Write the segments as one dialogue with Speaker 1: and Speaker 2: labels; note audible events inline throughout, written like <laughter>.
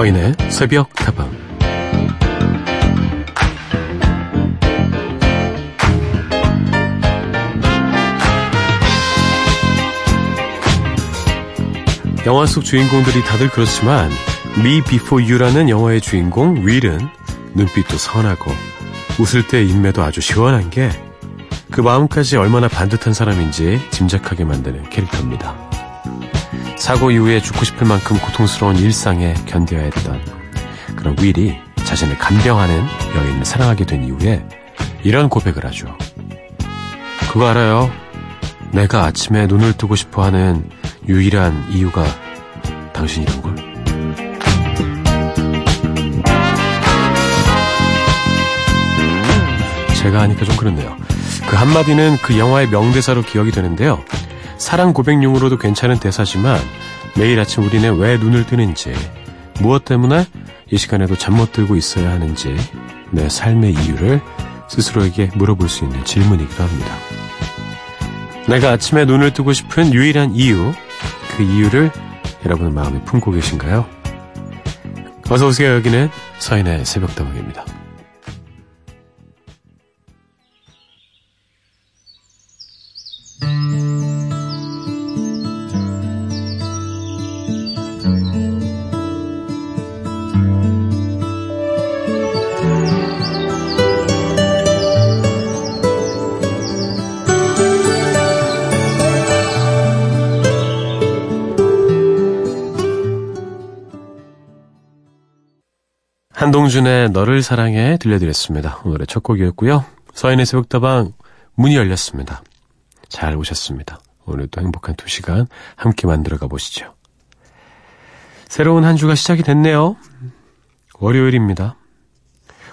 Speaker 1: 서인의 새벽 다방 영화 속 주인공들이 다들 그렇지만 미 비포 유라는 영화의 주인공 윌은 눈빛도 선하고 웃을 때 인매도 아주 시원한 게 그 마음까지 얼마나 반듯한 사람인지 짐작하게 만드는 캐릭터입니다. 사고 이후에 죽고 싶을 만큼 고통스러운 일상에 견뎌야 했던 그런 윌이 자신을 간병하는 여인을 사랑하게 된 이후에 이런 고백을 하죠. 그거 알아요? 내가 아침에 눈을 뜨고 싶어 하는 유일한 이유가 당신이란 걸. 제가 하니까 좀 그렇네요. 그 한마디는 그 영화의 명대사로 기억이 되는데요. 사랑 고백용으로도 괜찮은 대사지만 매일 아침 우리는 왜 눈을 뜨는지, 무엇 때문에 이 시간에도 그 잠못 들고 있어야 하는지 내 삶의 이유를 스스로에게 물어볼 수 있는 질문이기도 합니다. 내가 아침에 눈을 뜨고 싶은 유일한 이유, 그 이유를 여러분의 마음에 품고 계신가요? 어서오세요. 여기는 서인의 새벽다방입니다. 너를 사랑해 들려드렸습니다. 오늘의 첫 곡이었고요. 서인의 새벽다방 문이 열렸습니다. 잘 오셨습니다. 오늘도 행복한 두 시간 함께 만들어 가보시죠. 새로운 한 주가 시작이 됐네요. 월요일입니다.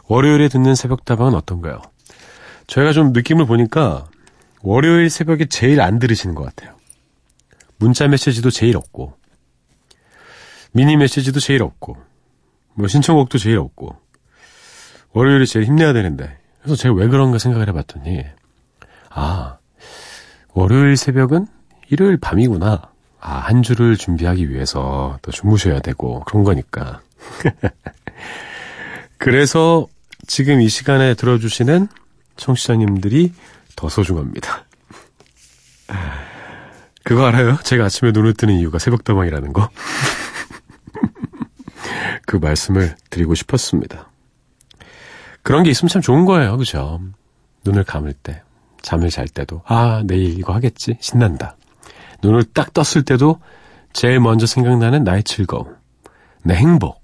Speaker 1: 월요일에 듣는 새벽다방은 어떤가요? 저희가 좀 느낌을 보니까 월요일 새벽에 제일 안 들으시는 것 같아요. 문자 메시지도 제일 없고, 미니 메시지도 제일 없고, 뭐 신청곡도 제일 없고, 월요일이 제일 힘내야 되는데. 그래서 제가 왜 그런가 생각을 해봤더니, 아, 월요일 새벽은 일요일 밤이구나. 아, 한 주를 준비하기 위해서 또 주무셔야 되고, 그런 거니까. <laughs> 그래서 지금 이 시간에 들어주시는 청취자님들이 더 소중합니다. <laughs> 그거 알아요? 제가 아침에 눈을 뜨는 이유가 새벽다방이라는 거? <laughs> 그 말씀을 드리고 싶었습니다. 그런 게 있으면 참 좋은 거예요. 그죠? 눈을 감을 때, 잠을 잘 때도, 아, 내일 이거 하겠지. 신난다. 눈을 딱 떴을 때도 제일 먼저 생각나는 나의 즐거움, 내 행복.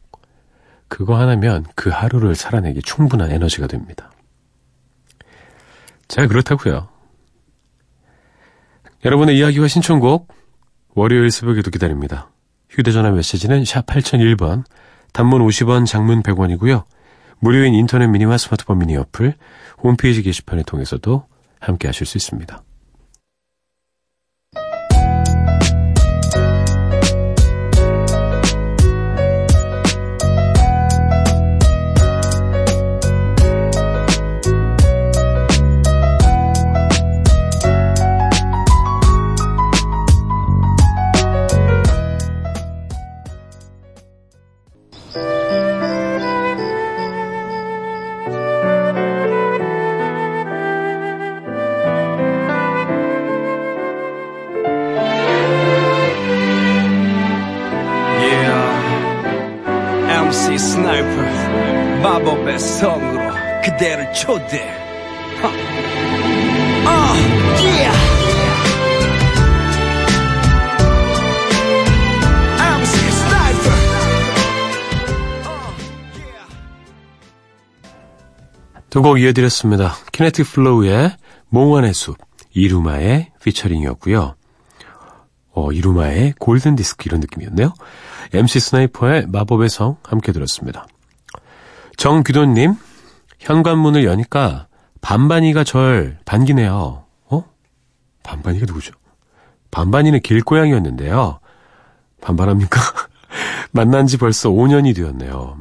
Speaker 1: 그거 하나면 그 하루를 살아내기 충분한 에너지가 됩니다. 제가 그렇다고요. 여러분의 이야기와 신청곡, 월요일 새벽에도 기다립니다. 휴대전화 메시지는 샵 8001번, 단문 50원, 장문 100원이고요. 무료인 인터넷 미니와 스마트폰 미니 어플 홈페이지 게시판을 통해서도 함께 하실 수 있습니다. 초대. 하. 아, 예. yeah. 아, 예. 두곡 이어드렸습니다. 키네틱 플로우의 몽환의 숲, 이루마의 피처링이었고요. 어, 이루마의 골든 디스크 이런 느낌이었네요. MC 스나이퍼의 마법의 성 함께 들었습니다. 정규돈님, 현관문을 여니까 반반이가 절 반기네요. 어? 반반이가 누구죠? 반반이는 길고양이였는데요. 반반합니까? <laughs> 만난 지 벌써 5년이 되었네요.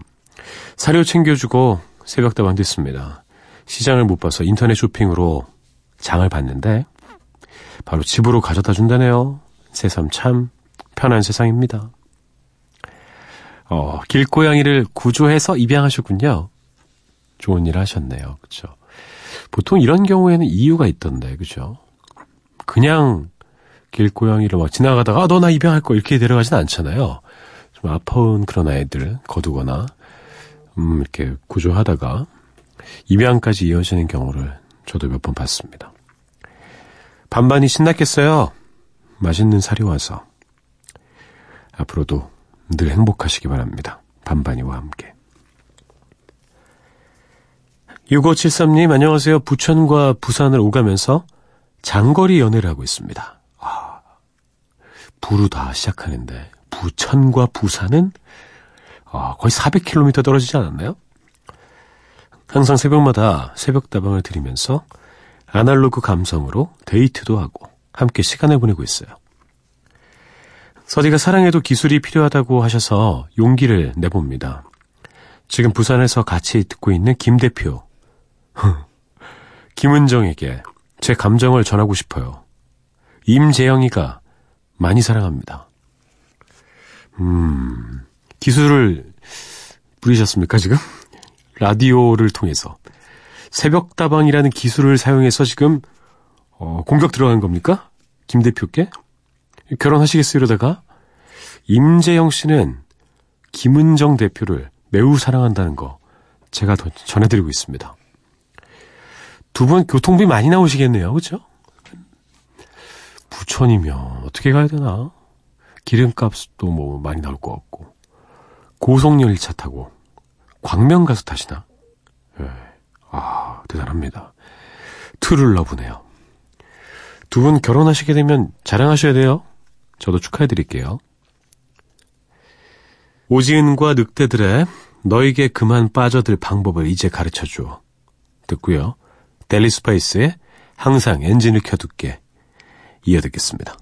Speaker 1: 사료 챙겨주고 새벽다방 됐습니다. 시장을 못 봐서 인터넷 쇼핑으로 장을 봤는데 바로 집으로 가져다 준다네요. 새삼 참 편한 세상입니다. 어, 길고양이를 구조해서 입양하셨군요. 좋은 일 하셨네요. 그죠? 보통 이런 경우에는 이유가 있던데, 그죠? 그냥 길고양이를 막 지나가다가, 아, 너나 입양할 거, 이렇게 데려가진 않잖아요. 좀 아파온 그런 아이들, 거두거나, 음, 이렇게 구조하다가, 입양까지 이어지는 경우를 저도 몇 번 봤습니다. 반반이 신났겠어요. 맛있는 살이 와서. 앞으로도 늘 행복하시기 바랍니다. 반반이와 함께. 6573님, 안녕하세요. 부천과 부산을 오가면서 장거리 연애를 하고 있습니다. 아, 부루다 시작하는데, 부천과 부산은 아, 거의 400km 떨어지지 않았나요? 항상 새벽마다 새벽다방을 들이면서 아날로그 감성으로 데이트도 하고 함께 시간을 보내고 있어요. 서디가 사랑에도 기술이 필요하다고 하셔서 용기를 내봅니다. 지금 부산에서 같이 듣고 있는 김 대표 <laughs> 김은정에게 제 감정을 전하고 싶어요. 임재영이가 많이 사랑합니다. 음, 기술을 부리셨습니까, 지금? 라디오를 통해서. 새벽다방이라는 기술을 사용해서 지금, 어, 공격 들어간 겁니까? 김 대표께? 결혼하시겠어요, 이러다가? 임재영 씨는 김은정 대표를 매우 사랑한다는 거 제가 전해드리고 있습니다. 두분 교통비 많이 나오시겠네요. 그렇죠? 부천이면 어떻게 가야 되나? 기름값도 뭐 많이 나올 것 같고 고속열차 타고 광명 가서 타시나? 예. 아 대단합니다. 트를 러브네요. 두 분 결혼하시게 되면 자랑하셔야 돼요. 저도 축하해드릴게요. 오지은과 늑대들의 너에게 그만 빠져들 방법을 이제 가르쳐줘 듣고요. 델리 스파이스의 항상 엔진을 켜둘게 이어듣겠습니다.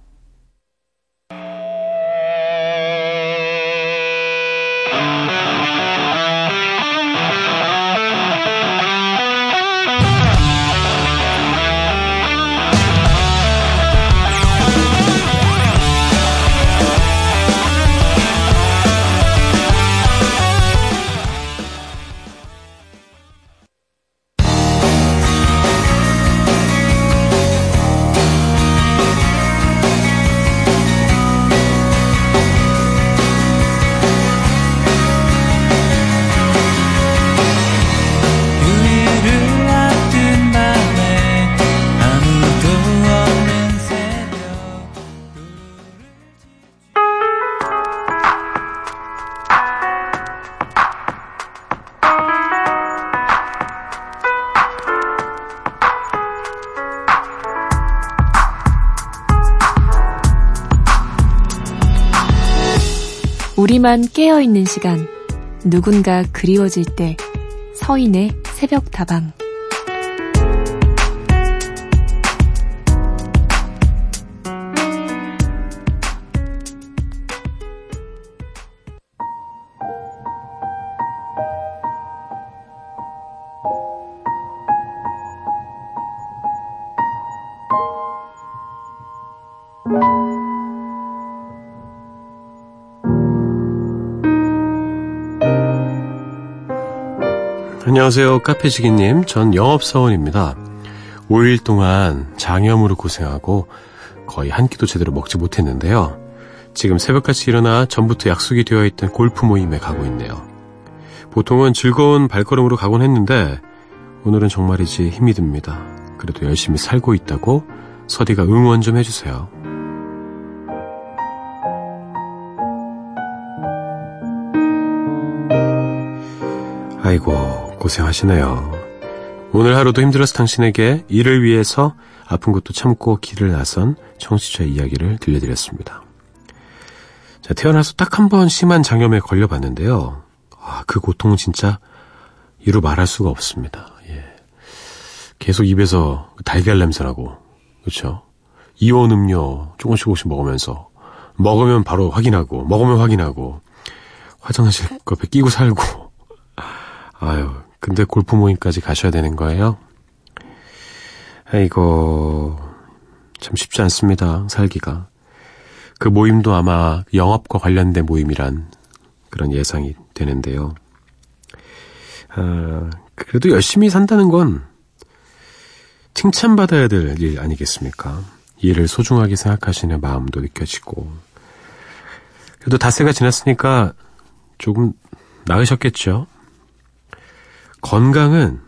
Speaker 2: 오랫동 깨어있는 시간, 누군가 그리워질 때, 서인의 새벽 다방.
Speaker 3: 안녕하세요. 카페지기님. 전 영업사원입니다. 5일 동안 장염으로 고생하고 거의 한 끼도 제대로 먹지 못했는데요. 지금 새벽같이 일어나 전부터 약속이 되어 있던 골프 모임에 가고 있네요. 보통은 즐거운 발걸음으로 가곤 했는데 오늘은 정말이지 힘이 듭니다. 그래도 열심히 살고 있다고 서디가 응원 좀 해주세요.
Speaker 1: 아이고, 고생하시네요. 오늘 하루도 힘들어서 당신에게 일을 위해서 아픈 것도 참고 길을 나선 청취자 이야기를 들려드렸습니다. 자, 태어나서 딱 한 번 심한 장염에 걸려봤는데요. 아, 그 고통은 진짜 이루 말할 수가 없습니다. 예. 계속 입에서 그 달걀 냄새라고 그렇죠? 이온 음료 조금씩 조금씩 먹으면서 먹으면 바로 확인하고 먹으면 확인하고 화장실 그 옆에 끼고 살고 <laughs> 아유 근데 골프 모임까지 가셔야 되는 거예요? 이거참 쉽지 않습니다, 살기가. 그 모임도 아마 영업과 관련된 모임이란 그런 예상이 되는데요. 아, 그래도 열심히 산다는 건 칭찬받아야 될 일 아니겠습니까? 일을 소중하게 생각하시는 마음도 느껴지고. 그래도 다새가 지났으니까 조금 나으셨겠죠? 건강은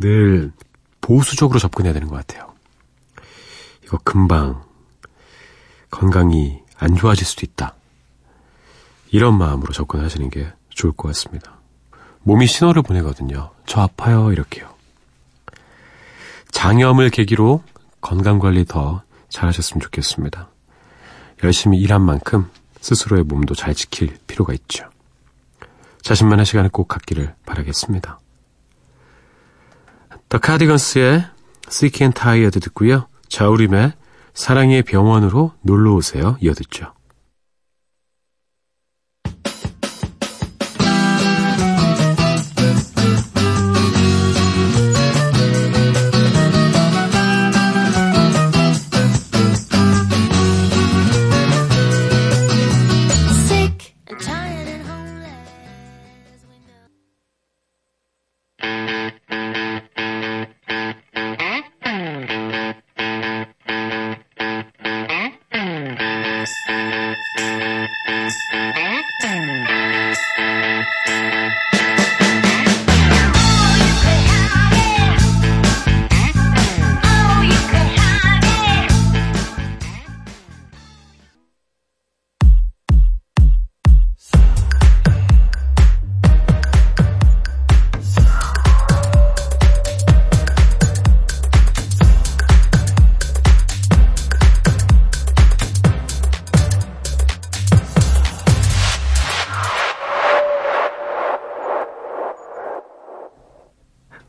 Speaker 1: 늘 보수적으로 접근해야 되는 것 같아요. 이거 금방 건강이 안 좋아질 수도 있다. 이런 마음으로 접근하시는 게 좋을 것 같습니다. 몸이 신호를 보내거든요. 저 아파요. 이렇게요. 장염을 계기로 건강관리 더 잘하셨으면 좋겠습니다. 열심히 일한 만큼 스스로의 몸도 잘 지킬 필요가 있죠. 자신만의 시간을 꼭 갖기를 바라겠습니다. 더 카디건스의 Sick and Tired 듣고요. 자우림의 사랑의 병원으로 놀러 오세요. 이어듣죠.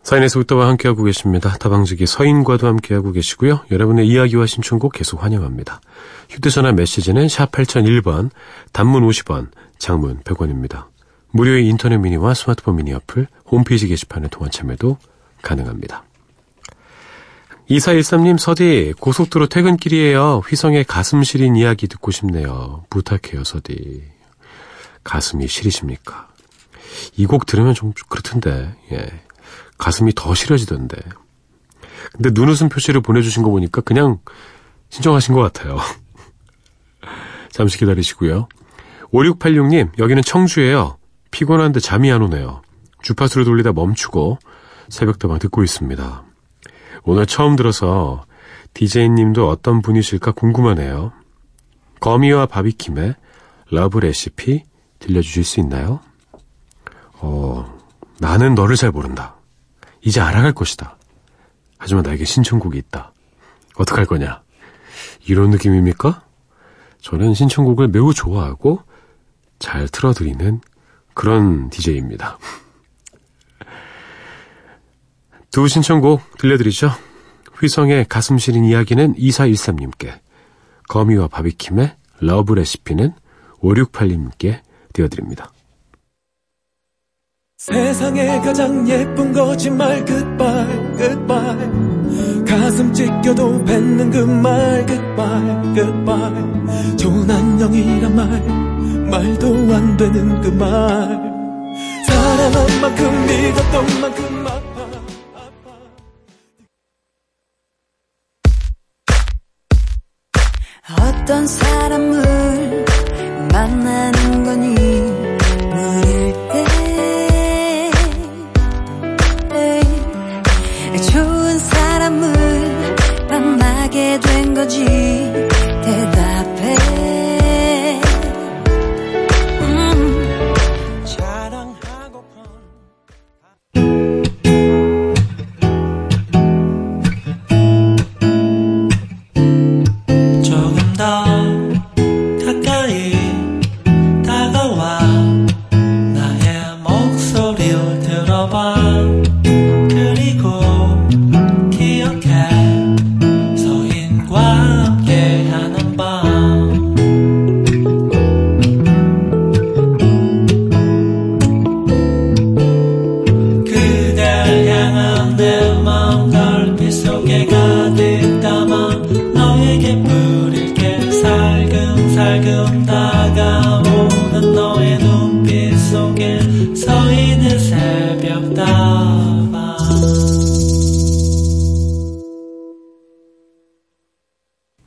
Speaker 1: 사인에서 웃다와 함께하고 계십니다. 다방지기 서인과도 함께하고 계시고요. 여러분의 이야기와 신청곡 계속 환영합니다. 휴대전화 메시지는 샵 8001번, 단문 50원, 장문 100원입니다. 무료의 인터넷 미니와 스마트폰 미니 어플, 홈페이지 게시판에 동안 참여도 가능합니다. 2413님 서디 고속도로 퇴근길이에요. 휘성의 가슴 시린 이야기 듣고 싶네요. 부탁해요 서디. 가슴이 시리십니까? 이 곡 들으면 좀 그렇던데 예. 가슴이 더 시려지던데. 근데 눈웃음 표시를 보내주신 거 보니까 그냥 신청하신 것 같아요. <laughs> 잠시 기다리시고요. 5686님, 여기는 청주예요. 피곤한데 잠이 안 오네요. 주파수를 돌리다 멈추고 새벽대방 듣고 있습니다. 오늘 처음 들어서 디제이님도 어떤 분이실까 궁금하네요. 거미와 바비킴의 러브 레시피 들려주실 수 있나요? 어, 나는 너를 잘 모른다. 이제 알아갈 것이다. 하지만 나에게 신청곡이 있다. 어떡할 거냐? 이런 느낌입니까? 저는 신청곡을 매우 좋아하고 잘 틀어드리는 그런 DJ입니다. <laughs> 두 신청곡 들려드리죠. 휘성의 가슴 시린 이야기는 2413님께, 거미와 바비킴의 러브 레시피는 568님께 띄워드립니다.
Speaker 4: 세상에 가장 예쁜 거짓말 goodbye goodbye 가슴 찢겨도 뱉는 그 말 goodbye goodbye 좋은 안녕이란 말 말도 안 되는 그 말 사랑한 만큼 믿었던 만큼 아파
Speaker 5: 아파 어떤 사람을 만나는 거니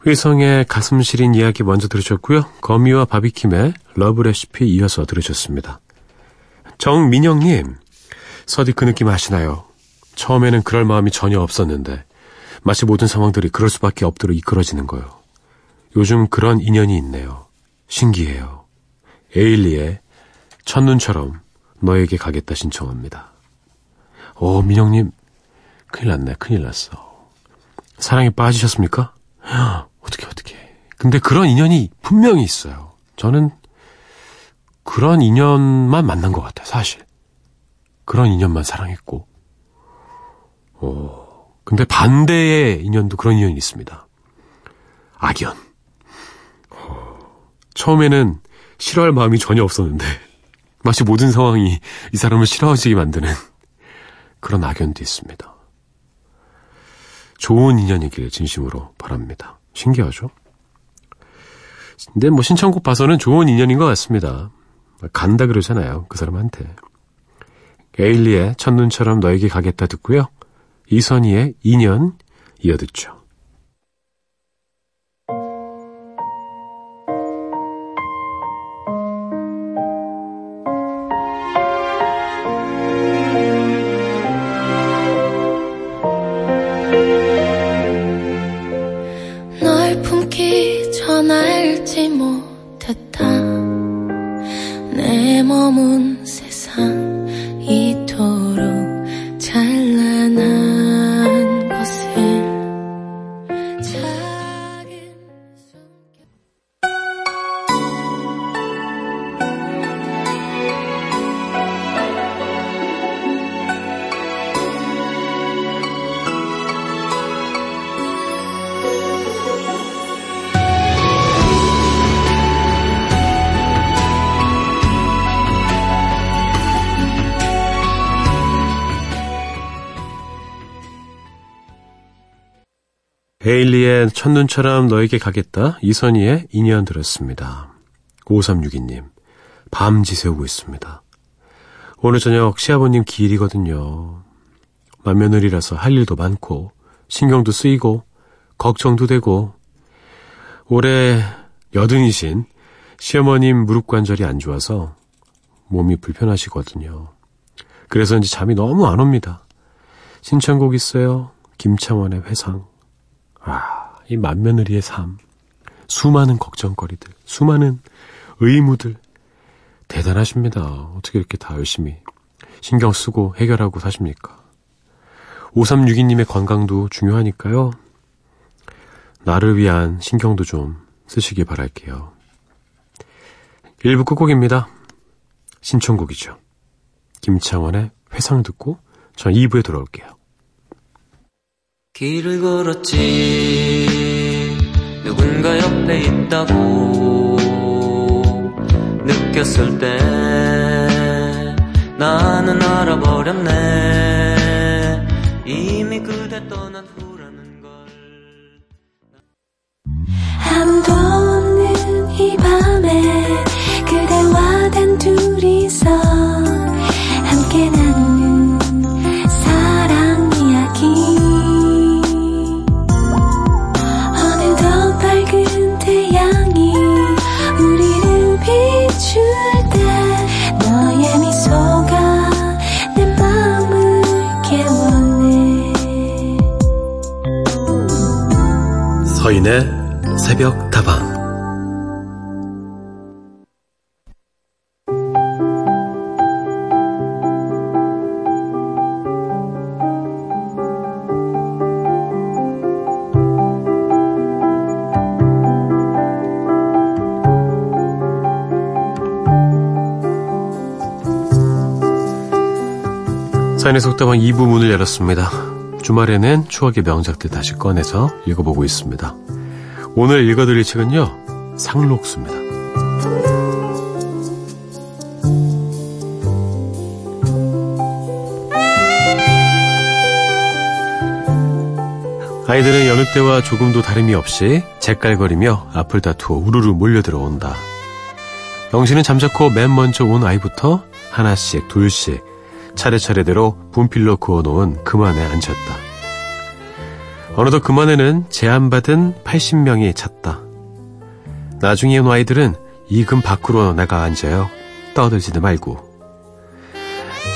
Speaker 1: 휘성의 가슴 시린 이야기 먼저 들으셨고요. 거미와 바비킴의 러브 레시피 이어서 들으셨습니다. 정민영님, 서디 그 느낌 아시나요? 처음에는 그럴 마음이 전혀 없었는데 마치 모든 상황들이 그럴 수밖에 없도록 이끌어지는 거요. 요즘 그런 인연이 있네요. 신기해요. 에일리의 첫눈처럼 너에게 가겠다 신청합니다. 오, 어, 민영님, 큰일 났네, 큰일 났어. 사랑에 빠지셨습니까? 어떻게 어떻게. 근데 그런 인연이 분명히 있어요. 저는 그런 인연만 만난 것 같아요, 사실. 그런 인연만 사랑했고. 어, 근데 반대의 인연도 그런 인연이 있습니다. 악연. 어, 처음에는 싫어할 마음이 전혀 없었는데, <laughs> 마치 모든 상황이 이 사람을 싫어하지게 만드는 그런 악연도 있습니다. 좋은 인연이길 진심으로 바랍니다. 신기하죠? 근데 뭐 신청곡 봐서는 좋은 인연인 것 같습니다. 간다 그러잖아요. 그 사람한테. 에일리의 첫눈처럼 너에게 가겠다 듣고요. 이선희의 인연 이어듣죠.
Speaker 6: 못했다 내 몸은 세상
Speaker 1: 첫눈처럼 너에게 가겠다. 이선희의 인연 들었습니다. 5362님, 밤지 새우고 있습니다. 오늘 저녁 시아버님 기일이거든요. 맏며느리라서 할 일도 많고, 신경도 쓰이고, 걱정도 되고, 올해 여든이신 시어머님 무릎 관절이 안 좋아서 몸이 불편하시거든요. 그래서인지 잠이 너무 안 옵니다. 신청곡 있어요. 김창원의 회상. 아. 이만며느리의 삶, 수많은 걱정거리들, 수많은 의무들, 대단하십니다. 어떻게 이렇게 다 열심히 신경 쓰고 해결하고 사십니까? 5362님의 건강도 중요하니까요. 나를 위한 신경도 좀 쓰시기 바랄게요. 1부 끝곡입니다. 신청곡이죠. 김창원의 회상 듣고 전 2부에 돌아올게요.
Speaker 7: 길을 걸었지. 누군가 옆에 있다고 느꼈을 때 나는 알아버렸네 이미 그대 떠난 후라는
Speaker 8: 걸 아무도 없는 이 밤에 그대와 단 둘이서
Speaker 1: 서인의 새벽 다방 사인의 속다방 2부 문을 열었습니다. 주말에는 추억의 명작들 다시 꺼내서 읽어보고 있습니다. 오늘 읽어드릴 책은요, 상록수입니다. 아이들은 여느 때와 조금도 다름이 없이 잭깔거리며 앞을 다투어 우르르 몰려들어온다. 영신은 잠자코 맨 먼저 온 아이부터 하나씩, 둘씩 차례차례대로 분필로 그어놓은 그만에 앉혔다 어느덧 그만에는 제안받은 80명이 찼다. 나중에 온 아이들은 이 금 밖으로 나가 앉아요. 떠들지도 말고.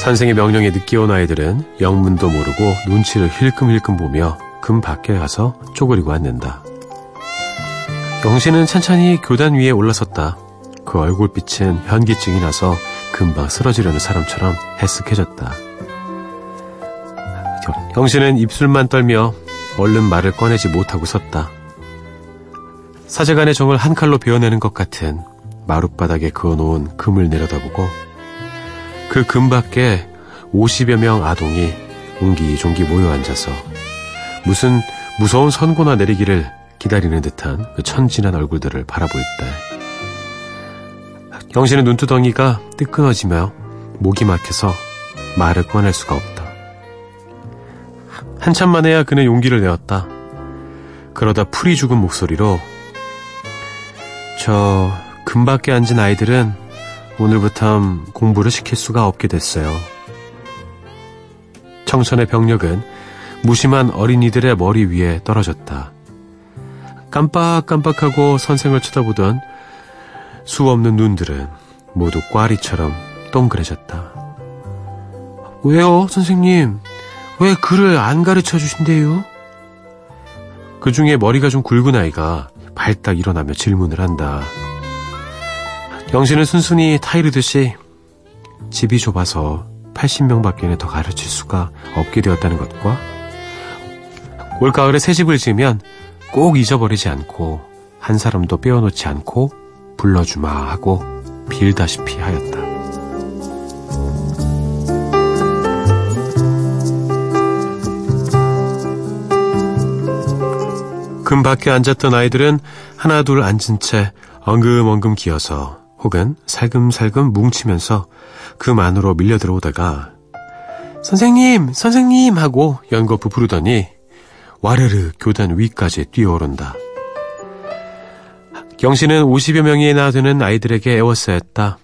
Speaker 1: 선생의 명령에 늦게 온 아이들은 영문도 모르고 눈치를 힐끔힐끔 보며 금 밖에 가서 쪼그리고 앉는다. 영신은 천천히 교단 위에 올라섰다. 그 얼굴빛은 현기증이 나서 금방 쓰러지려는 사람처럼 해쓱해졌다. 경신은 입술만 떨며 얼른 말을 꺼내지 못하고 섰다. 사제간의 정을 한 칼로 베어내는 것 같은 마룻바닥에 그어놓은 금을 내려다보고 그 금 밖에 50여 명 아동이 옹기종기 모여 앉아서 무슨 무서운 선고나 내리기를 기다리는 듯한 그 천진한 얼굴들을 바라볼 때 당신의 눈두덩이가 뜨끈해지며 목이 막혀서 말을 꺼낼 수가 없다. 한참 만에야 그는 용기를 내었다. 그러다 풀이 죽은 목소리로 저 금밖에 앉은 아이들은 오늘부터 공부를 시킬 수가 없게 됐어요. 청천의 병력은 무심한 어린이들의 머리 위에 떨어졌다. 깜빡깜빡하고 선생을 쳐다보던 수 없는 눈들은 모두 꽈리처럼 동그래졌다.
Speaker 9: 왜요, 선생님? 왜 글을 안 가르쳐 주신대요?
Speaker 1: 그 중에 머리가 좀 굵은 아이가 발딱 일어나며 질문을 한다. 영신은 순순히 타이르듯이 집이 좁아서 80명 밖에는 더 가르칠 수가 없게 되었다는 것과 올가을에 새 집을 지으면 꼭 잊어버리지 않고 한 사람도 빼어놓지 않고 불러주마 하고 빌다시피 하였다. 금 밖에 앉았던 아이들은 하나둘 앉은 채 엉금엉금 기어서 혹은 살금살금 뭉치면서 금 안으로 밀려 들어오다가 선생님, 선생님 하고 연거푸 부르더니 와르르 교단 위까지 뛰어오른다. 경신은 50여 명이나 되는 아이들에게 애워싸였다.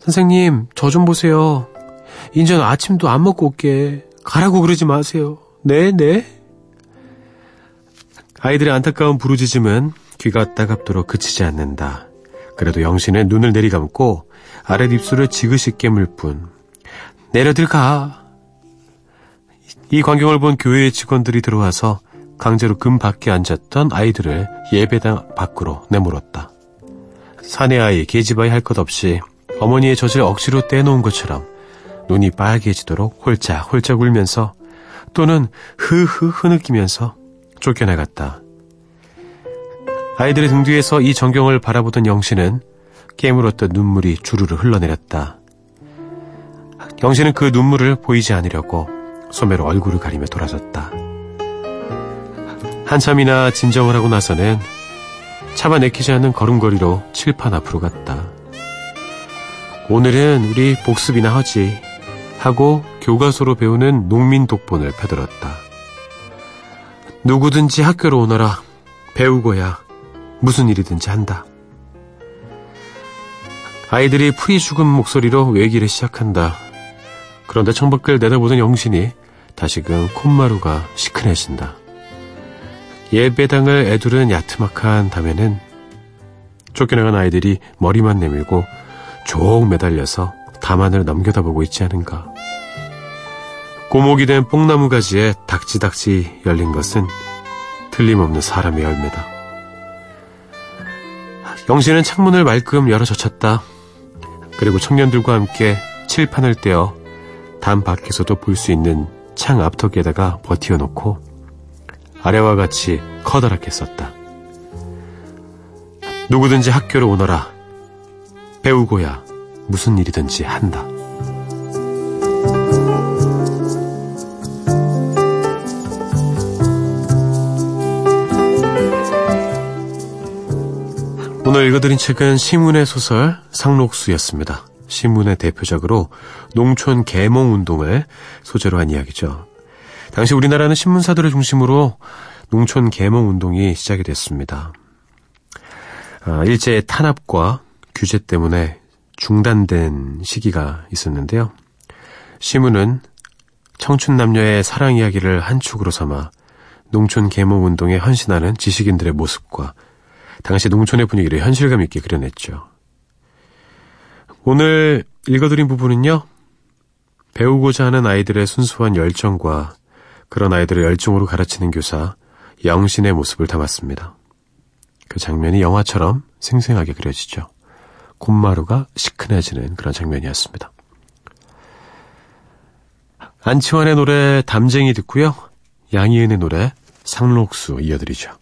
Speaker 1: 선생님, 저 좀 보세요. 인전 아침도 안 먹고 올게. 가라고 그러지 마세요. 네, 네. 아이들의 안타까운 부르짖음은 귀가 따갑도록 그치지 않는다. 그래도 영신은 눈을 내리감고 아래 입술을 지그시 깨물 뿐. 내려들 가. 이 광경을 본 교회의 직원들이 들어와서 강제로 금 밖에 앉았던 아이들을 예배당 밖으로 내몰았다. 사내아이, 계집아이 할 것 없이 어머니의 젖을 억지로 떼놓은 것처럼 눈이 빨개지도록 홀짝홀짝 홀짝 울면서 또는 흐흐 흐느끼면서 쫓겨나갔다. 아이들의 등 뒤에서 이 전경을 바라보던 영신은 깨물었던 눈물이 주르르 흘러내렸다. 영신은 그 눈물을 보이지 않으려고 소매로 얼굴을 가리며 돌아섰다. 한참이나 진정을 하고 나서는 차마 내키지 않는 걸음걸이로 칠판 앞으로 갔다. 오늘은 우리 복습이나 하지 하고 교과서로 배우는 농민 독본을 펴들었다. 누구든지 학교로 오너라. 배우고야 무슨 일이든지 한다. 아이들이 풀이 죽은 목소리로 외기를 시작한다. 그런데 청밖을 내다보던 영신이 다시금 콧마루가 시큰해진다. 예배당을 애두른 야트막한 담에는 쫓겨나간 아이들이 머리만 내밀고 쭉 매달려서 담안을 넘겨다보고 있지 않은가. 고목이 된 뽕나무 가지에 닥지닥지 열린 것은 틀림없는 사람의 열매다. 영신은 창문을 말끔 열어젖혔다. 그리고 청년들과 함께 칠판을 떼어 담 밖에서도 볼 수 있는 창 앞턱에다가 버티어 놓고 아래와 같이 커다랗게 썼다. 누구든지 학교로 오너라. 배우고야 무슨 일이든지 한다. 오늘 읽어드린 책은 시문의 소설 상록수였습니다. 시문의 대표작으로 농촌 계몽 운동을 소재로 한 이야기죠. 당시 우리나라는 신문사들을 중심으로 농촌 계몽 운동이 시작이 됐습니다. 아, 일제의 탄압과 규제 때문에 중단된 시기가 있었는데요. 시문은 청춘 남녀의 사랑 이야기를 한 축으로 삼아 농촌 계몽 운동에 헌신하는 지식인들의 모습과 당시 농촌의 분위기를 현실감 있게 그려냈죠. 오늘 읽어드린 부분은요. 배우고자 하는 아이들의 순수한 열정과 그런 아이들을 열정으로 가르치는 교사 영신의 모습을 담았습니다. 그 장면이 영화처럼 생생하게 그려지죠. 곰마루가 시큰해지는 그런 장면이었습니다. 안치환의 노래 담쟁이 듣고요. 양희은의 노래 상록수 이어드리죠.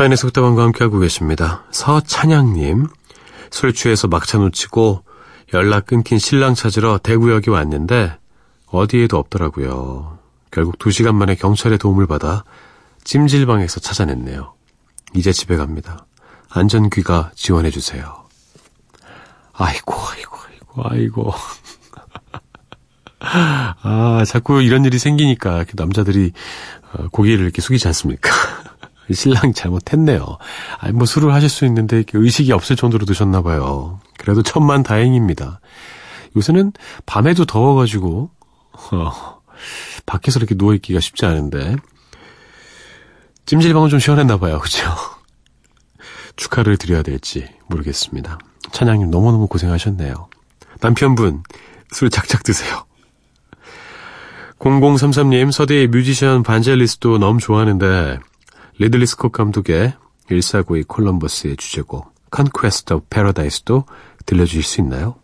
Speaker 1: 사연의 속담왕과 함께하고 계십니다. 서찬양님, 술 취해서 막차 놓치고 연락 끊긴 신랑 찾으러 대구역에 왔는데 어디에도 없더라고요. 결국 2시간 만에 경찰의 도움을 받아 찜질방에서 찾아냈네요. 이제 집에 갑니다. 안전귀가 지원해주세요. 아이고, 아이고, 아이고, 아이고. <laughs> 아, 자꾸 이런 일이 생기니까 남자들이 어, 고개를 이렇게 숙이지 않습니까? <laughs> 그 신랑 잘못했네요. 아니, 뭐 술을 하실 수 있는데 의식이 없을 정도로 드셨나 봐요. 그래도 천만 다행입니다. 요새는 밤에도 더워가지고, 어, 밖에서 이렇게 누워있기가 쉽지 않은데, 찜질방은 좀 시원했나 봐요. 그죠? 축하를 드려야 될지 모르겠습니다. 찬양님 너무너무 고생하셨네요. 남편분, 술 작작 드세요. 0033님, 서대의 뮤지션 반젤리스도 너무 좋아하는데, 리들리 스콧 감독의 1492 콜럼버스의 주제곡 Conquest of p a r a d i s e 도 들려주실 수 있나요?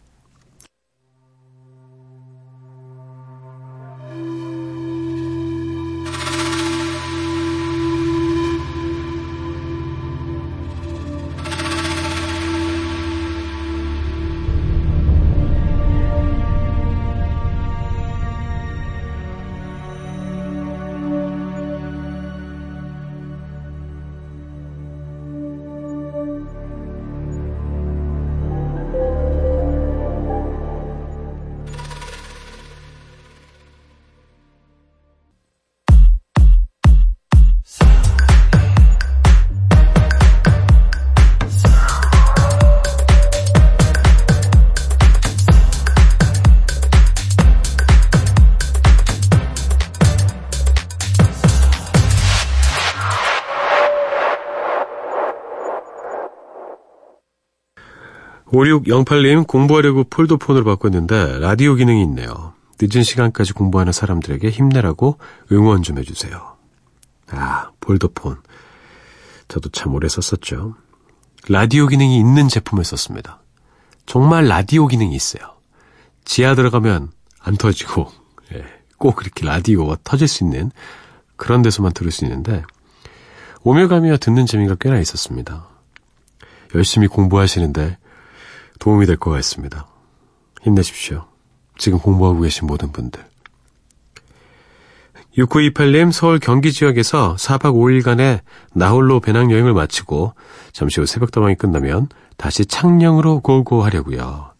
Speaker 1: 5608님 공부하려고 폴더폰으로 바꿨는데 라디오 기능이 있네요. 늦은 시간까지 공부하는 사람들에게 힘내라고 응원 좀 해주세요. 아, 폴더폰. 저도 참 오래 썼었죠. 라디오 기능이 있는 제품을 썼습니다. 정말 라디오 기능이 있어요. 지하 들어가면 안 터지고, 예, 꼭 이렇게 라디오가 터질 수 있는 그런 데서만 들을 수 있는데, 오며가며 듣는 재미가 꽤나 있었습니다. 열심히 공부하시는데 도움이 될 것 같습니다. 힘내십시오. 지금 공부하고 계신 모든 분들. 6928님 서울 경기 지역에서 4박 5일간의 나홀로 배낭여행을 마치고 잠시 후 새벽다방이 끝나면 다시 창녕으로 고고하려고요.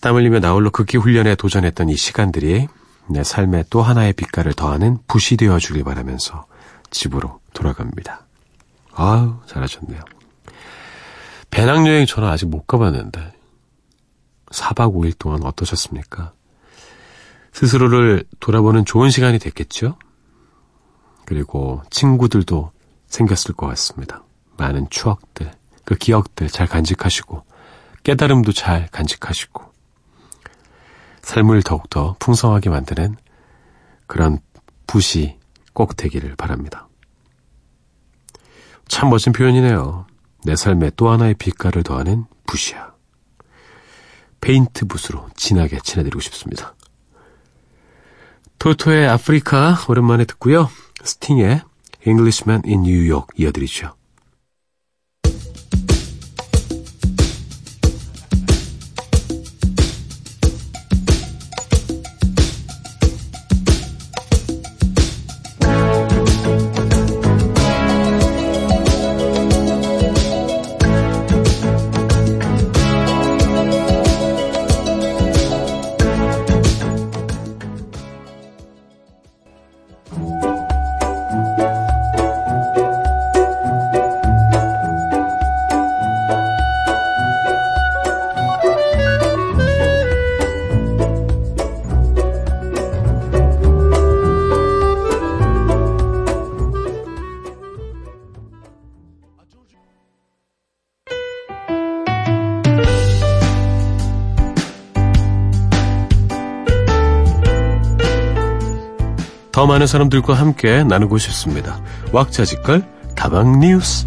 Speaker 1: 땀 흘리며 나홀로 극기 훈련에 도전했던 이 시간들이 내 삶에 또 하나의 빛깔을 더하는 붓이 되어주길 바라면서 집으로 돌아갑니다. 아우 잘하셨네요. 배낭여행 저는 아직 못 가봤는데 4박 5일 동안 어떠셨습니까? 스스로를 돌아보는 좋은 시간이 됐겠죠? 그리고 친구들도 생겼을 것 같습니다. 많은 추억들, 그 기억들 잘 간직하시고 깨달음도 잘 간직하시고 삶을 더욱더 풍성하게 만드는 그런 붓이 꼭 되기를 바랍니다. 참 멋진 표현이네요. 내 삶에 또 하나의 빛깔을 더하는 붓이야. 페인트 붓으로 진하게 친해드리고 싶습니다. 토토의 아프리카 오랜만에 듣고요. 스팅의 Englishman in New York 이어드리죠. 더 많은 사람들과 함께 나누고 싶습니다. 왁자지껄 다방 뉴스.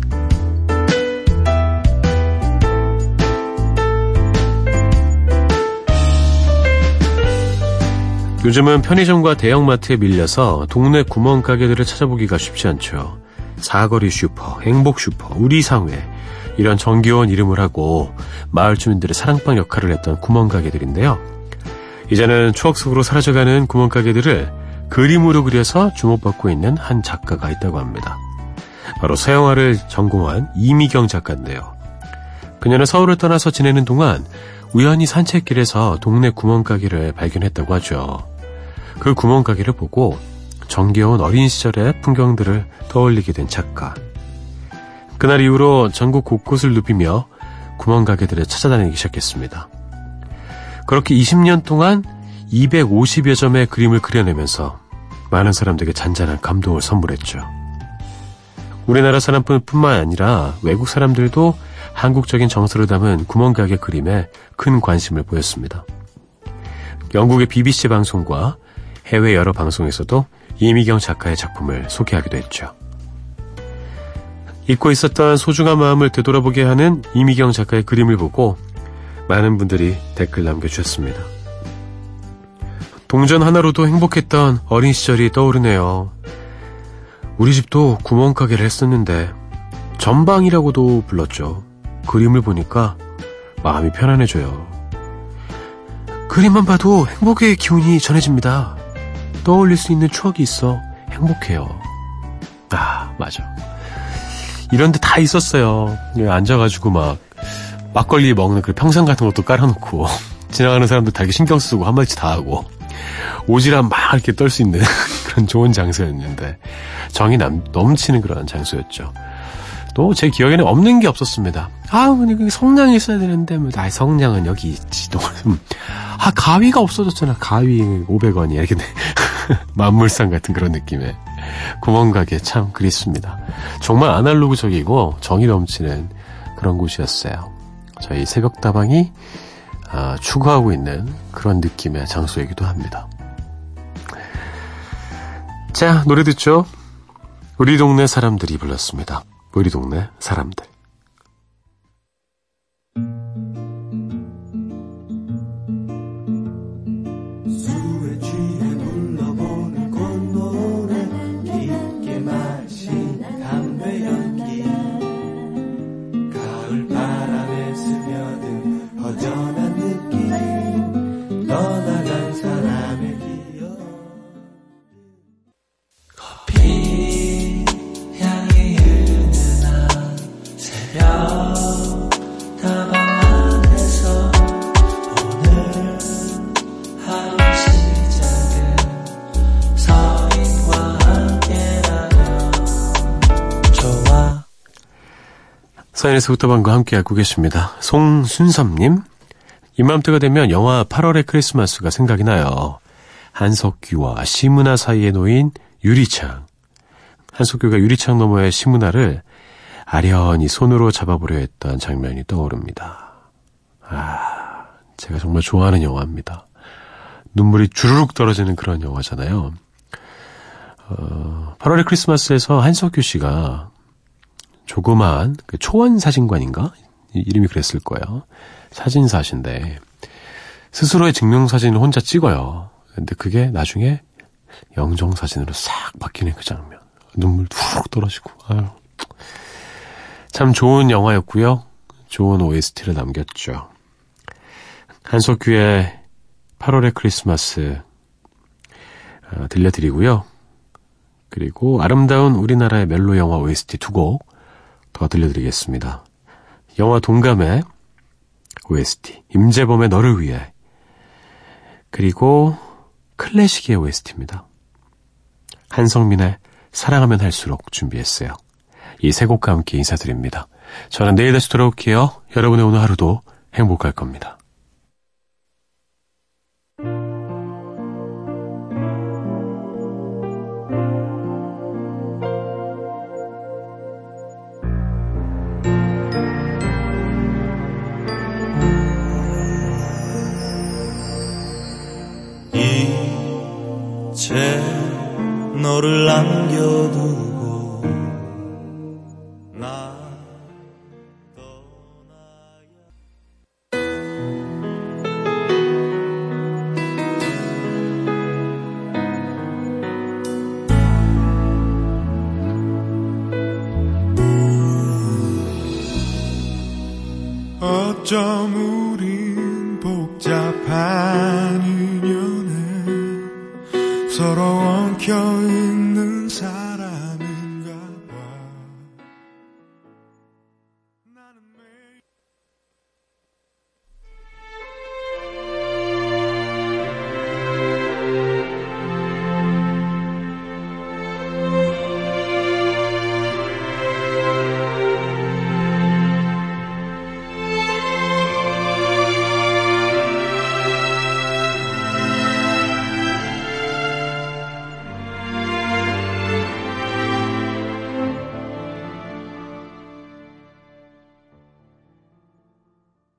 Speaker 1: 요즘은 편의점과 대형마트에 밀려서 동네 구멍가게들을 찾아보기가 쉽지 않죠. 사거리 슈퍼, 행복 슈퍼, 우리 사회 이런 정기원 이름을 하고 마을 주민들의 사랑방 역할을 했던 구멍가게들인데요. 이제는 추억 속으로 사라져가는 구멍가게들을 그림으로 그려서 주목받고 있는 한 작가가 있다고 합니다. 바로 서영화를 전공한 이미경 작가인데요. 그녀는 서울을 떠나서 지내는 동안 우연히 산책길에서 동네 구멍가게를 발견했다고 하죠. 그 구멍가게를 보고 정겨운 어린 시절의 풍경들을 떠올리게 된 작가. 그날 이후로 전국 곳곳을 누비며 구멍가게들을 찾아다니기 시작했습니다. 그렇게 20년 동안 250여 점의 그림을 그려내면서 많은 사람들에게 잔잔한 감동을 선물했죠. 우리나라 사람뿐만 아니라 외국 사람들도 한국적인 정서를 담은 구멍가게 그림에 큰 관심을 보였습니다. 영국의 BBC 방송과 해외 여러 방송에서도 이미경 작가의 작품을 소개하기도 했죠. 잊고 있었던 소중한 마음을 되돌아보게 하는 이미경 작가의 그림을 보고 많은 분들이 댓글 남겨주셨습니다. 동전 하나로도 행복했던 어린 시절이 떠오르네요. 우리 집도 구멍가게를 했었는데 전방이라고도 불렀죠. 그림을 보니까 마음이 편안해져요. 그림만 봐도 행복의 기운이 전해집니다. 떠올릴 수 있는 추억이 있어 행복해요. 아, 맞아. 이런 데 다 있었어요. 네, 앉아가지고 막 막걸리 먹는 그 평상 같은 것도 깔아놓고 <laughs> 지나가는 사람들 다 신경 쓰고 한마디 다 하고 오지랖 막 이렇게 떨 수 있는 <laughs> 그런 좋은 장소였는데 정이 남, 넘치는 그런 장소였죠. 또 제 기억에는 없는 게 없었습니다. 아, 여기 성냥이 있어야 되는데 뭐, 아, 성냥은 여기 있지. 아, 가위가 없어졌잖아. 가위 500원이 이렇게 <laughs> 만물상 같은 그런 느낌의 구멍가게 참 그립습니다. 정말 아날로그적이고 정이 넘치는 그런 곳이었어요. 저희 새벽다방이 아, 추구하고 있는 그런 느낌의 장소이기도 합니다. 자, 노래 듣죠? 우리 동네 사람들이 불렀습니다. 우리 동네 사람들. 사인에서 부터방과 함께하고 계십니다. 송순섭님, 이맘때가 되면 영화 8월의 크리스마스가 생각이 나요. 한석규와 시문화 사이에 놓인 유리창. 한석규가 유리창 너머의 시문화를 아련히 손으로 잡아보려 했던 장면이 떠오릅니다. 아, 제가 정말 좋아하는 영화입니다. 눈물이 주르륵 떨어지는 그런 영화잖아요. 어, 8월의 크리스마스에서 한석규 씨가 조그마한 그 초원 사진관인가 이름이 그랬을 거예요. 사진사신데 스스로의 증명사진을 혼자 찍어요. 근데 그게 나중에 영정사진으로 싹 바뀌는 그 장면. 눈물 툭 떨어지고, 아유. 참 좋은 영화였고요. 좋은 OST를 남겼죠. 한석규의 8월의 크리스마스 어, 들려드리고요. 그리고 아름다운 우리나라의 멜로 영화 OST 두곡 더 들려드리겠습니다. 영화 동감의 OST 임재범의 너를 위해 그리고 클래식의 OST입니다. 한성민의 사랑하면 할수록 준비했어요. 이 세 곡과 함께 인사드립니다. 저는 내일 다시 돌아올게요. 여러분의 오늘 하루도 행복할 겁니다. 채 너를 남겨두고